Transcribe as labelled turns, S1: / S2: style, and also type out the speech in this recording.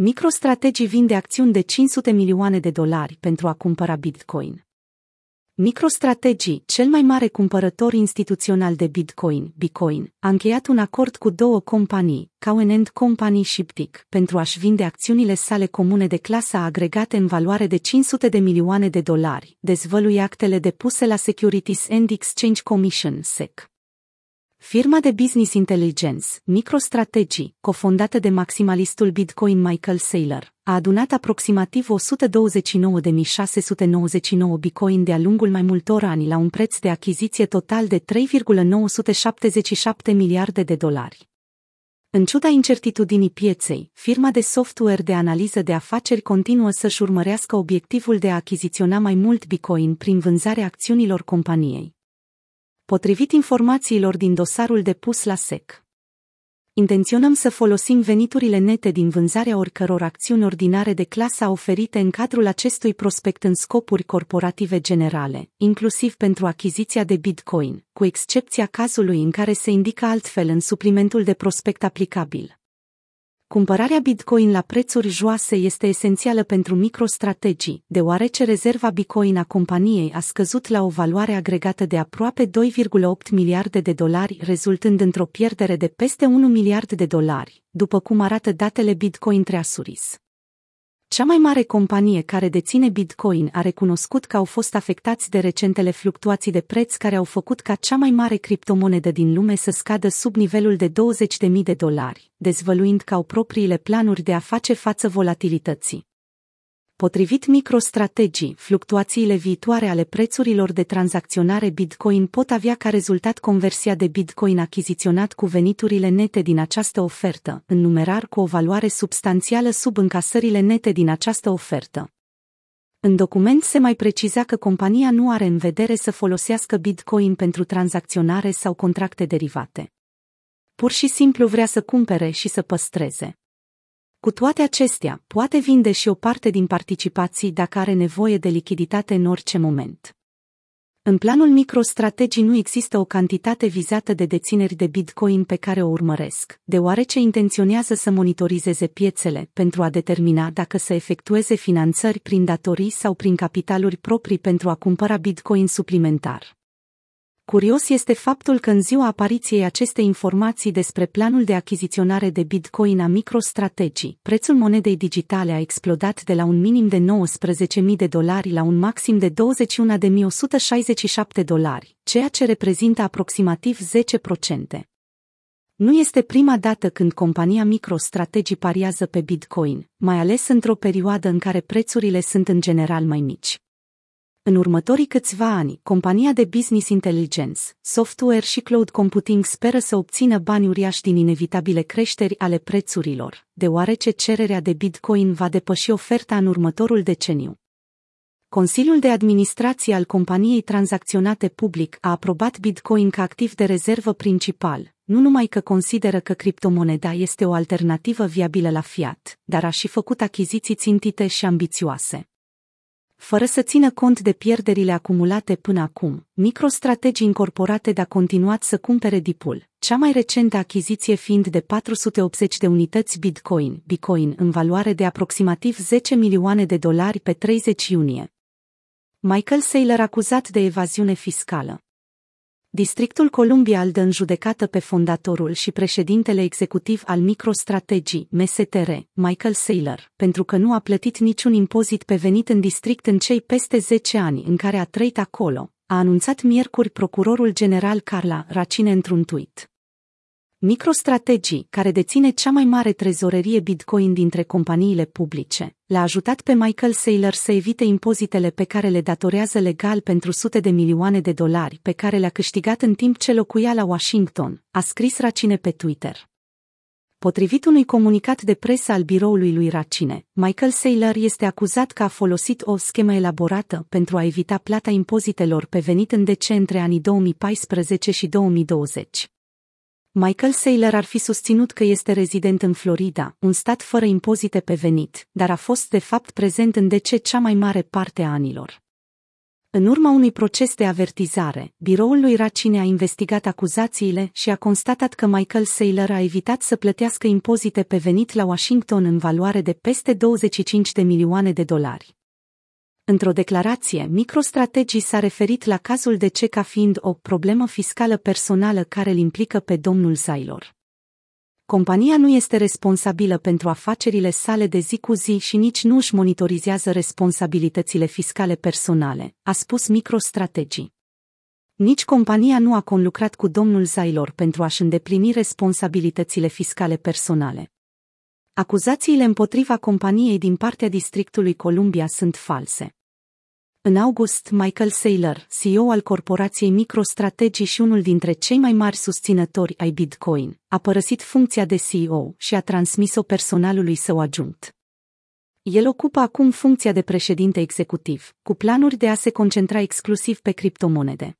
S1: MicroStrategy vinde acțiuni de 500 milioane de dolari pentru a cumpăra Bitcoin. MicroStrategy, cel mai mare cumpărător instituțional de Bitcoin, Bitcoin, a încheiat un acord cu două companii, Cowen Company și Ptic, pentru a-și vinde acțiunile sale comune de clasa agregate în valoare de 500 de milioane de dolari, dezvălui actele depuse la Securities and Exchange Commission, SEC. Firma de business intelligence, MicroStrategy, cofondată de maximalistul Bitcoin Michael Saylor, a adunat aproximativ 129.699 Bitcoin de-a lungul mai multor ani la un preț de achiziție total de 3,977 miliarde de dolari. În ciuda incertitudinii pieței, firma de software de analiză de afaceri continuă să-și urmărească obiectivul de a achiziționa mai mult Bitcoin prin vânzarea acțiunilor companiei potrivit informațiilor din dosarul depus la SEC. Intenționăm să folosim veniturile nete din vânzarea oricăror acțiuni ordinare de clasa oferite în cadrul acestui prospect în scopuri corporative generale, inclusiv pentru achiziția de Bitcoin, cu excepția cazului în care se indică altfel în suplimentul de prospect aplicabil. Cumpărarea Bitcoin la prețuri joase este esențială pentru microstrategii, deoarece rezerva Bitcoin a companiei a scăzut la o valoare agregată de aproape 2,8 miliarde de dolari, rezultând într-o pierdere de peste 1 miliard de dolari, după cum arată datele Bitcoin Treasuries. Cea mai mare companie care deține Bitcoin a recunoscut că au fost afectați de recentele fluctuații de preț care au făcut ca cea mai mare criptomonedă din lume să scadă sub nivelul de 20.000 de dolari, dezvăluind că au propriile planuri de a face față volatilității. Potrivit MicroStrategy, fluctuațiile viitoare ale prețurilor de tranzacționare Bitcoin pot avea ca rezultat conversia de Bitcoin achiziționat cu veniturile nete din această ofertă, în numerar cu o valoare substanțială sub încasările nete din această ofertă. În document se mai preciza că compania nu are în vedere să folosească Bitcoin pentru tranzacționare sau contracte derivate. Pur și simplu vrea să cumpere și să păstreze. Cu toate acestea, poate vinde și o parte din participații dacă are nevoie de lichiditate în orice moment. În planul microstrategii nu există o cantitate vizată de dețineri de Bitcoin pe care o urmăresc, deoarece intenționează să monitorizeze piețele pentru a determina dacă să efectueze finanțări prin datorii sau prin capitaluri proprii pentru a cumpăra Bitcoin suplimentar. Curios este faptul că în ziua apariției acestei informații despre planul de achiziționare de Bitcoin a MicroStrategy, prețul monedei digitale a explodat de la un minim de 19.000 de dolari la un maxim de 21.167 dolari, ceea ce reprezintă aproximativ 10%. Nu este prima dată când compania MicroStrategy pariază pe Bitcoin, mai ales într-o perioadă în care prețurile sunt în general mai mici. În următorii câțiva ani, compania de business intelligence, software și cloud computing speră să obțină bani uriași din inevitabile creșteri ale prețurilor, deoarece cererea de Bitcoin va depăși oferta în următorul deceniu. Consiliul de administrație al companiei tranzacționate public a aprobat Bitcoin ca activ de rezervă principal, nu numai că consideră că criptomoneda este o alternativă viabilă la fiat, dar a și făcut achiziții țintite și ambițioase. Fără să țină cont de pierderile acumulate până acum, MicroStrategy Incorporated a continuat să cumpere Dipul, cea mai recentă achiziție fiind de 480 de unități Bitcoin, Bitcoin în valoare de aproximativ 10 milioane de dolari pe 30 iunie. Michael Saylor acuzat de evaziune fiscală. Districtul Columbia îl dă în judecată pe fondatorul și președintele executiv al MicroStrategy, MSTR, Michael Saylor, pentru că nu a plătit niciun impozit pe venit în district în cei peste 10 ani în care a trăit acolo, a anunțat miercuri procurorul general Carla Racine într-un tweet. MicroStrategy, care deține cea mai mare trezorerie Bitcoin dintre companiile publice, l-a ajutat pe Michael Saylor să evite impozitele pe care le datorează legal pentru sute de milioane de dolari pe care le-a câștigat în timp ce locuia la Washington, a scris Racine pe Twitter. Potrivit unui comunicat de presă al biroului lui Racine, Michael Saylor este acuzat că a folosit o schemă elaborată pentru a evita plata impozitelor pe venit în DC între anii 2014 și 2020. Michael Saylor ar fi susținut că este rezident în Florida, un stat fără impozite pe venit, dar a fost de fapt prezent în DC cea mai mare parte a anilor. În urma unui proces de avertizare, biroul lui Racine a investigat acuzațiile și a constatat că Michael Saylor a evitat să plătească impozite pe venit la Washington în valoare de peste 25 de milioane de dolari. Într-o declarație, MicroStrategy s-a referit la cazul de ce ca fiind o problemă fiscală personală care îl implică pe domnul Saylor. Compania nu este responsabilă pentru afacerile sale de zi cu zi și nici nu își monitorizează responsabilitățile fiscale personale, a spus MicroStrategy. Nici compania nu a conlucrat cu domnul Zailor pentru a-și îndeplini responsabilitățile fiscale personale. Acuzațiile împotriva companiei din partea Districtului Columbia sunt false. În august, Michael Saylor, CEO al corporației MicroStrategy și unul dintre cei mai mari susținători ai Bitcoin, a părăsit funcția de CEO și a transmis-o personalului său adjunct. El ocupă acum funcția de președinte executiv, cu planuri de a se concentra exclusiv pe criptomonede.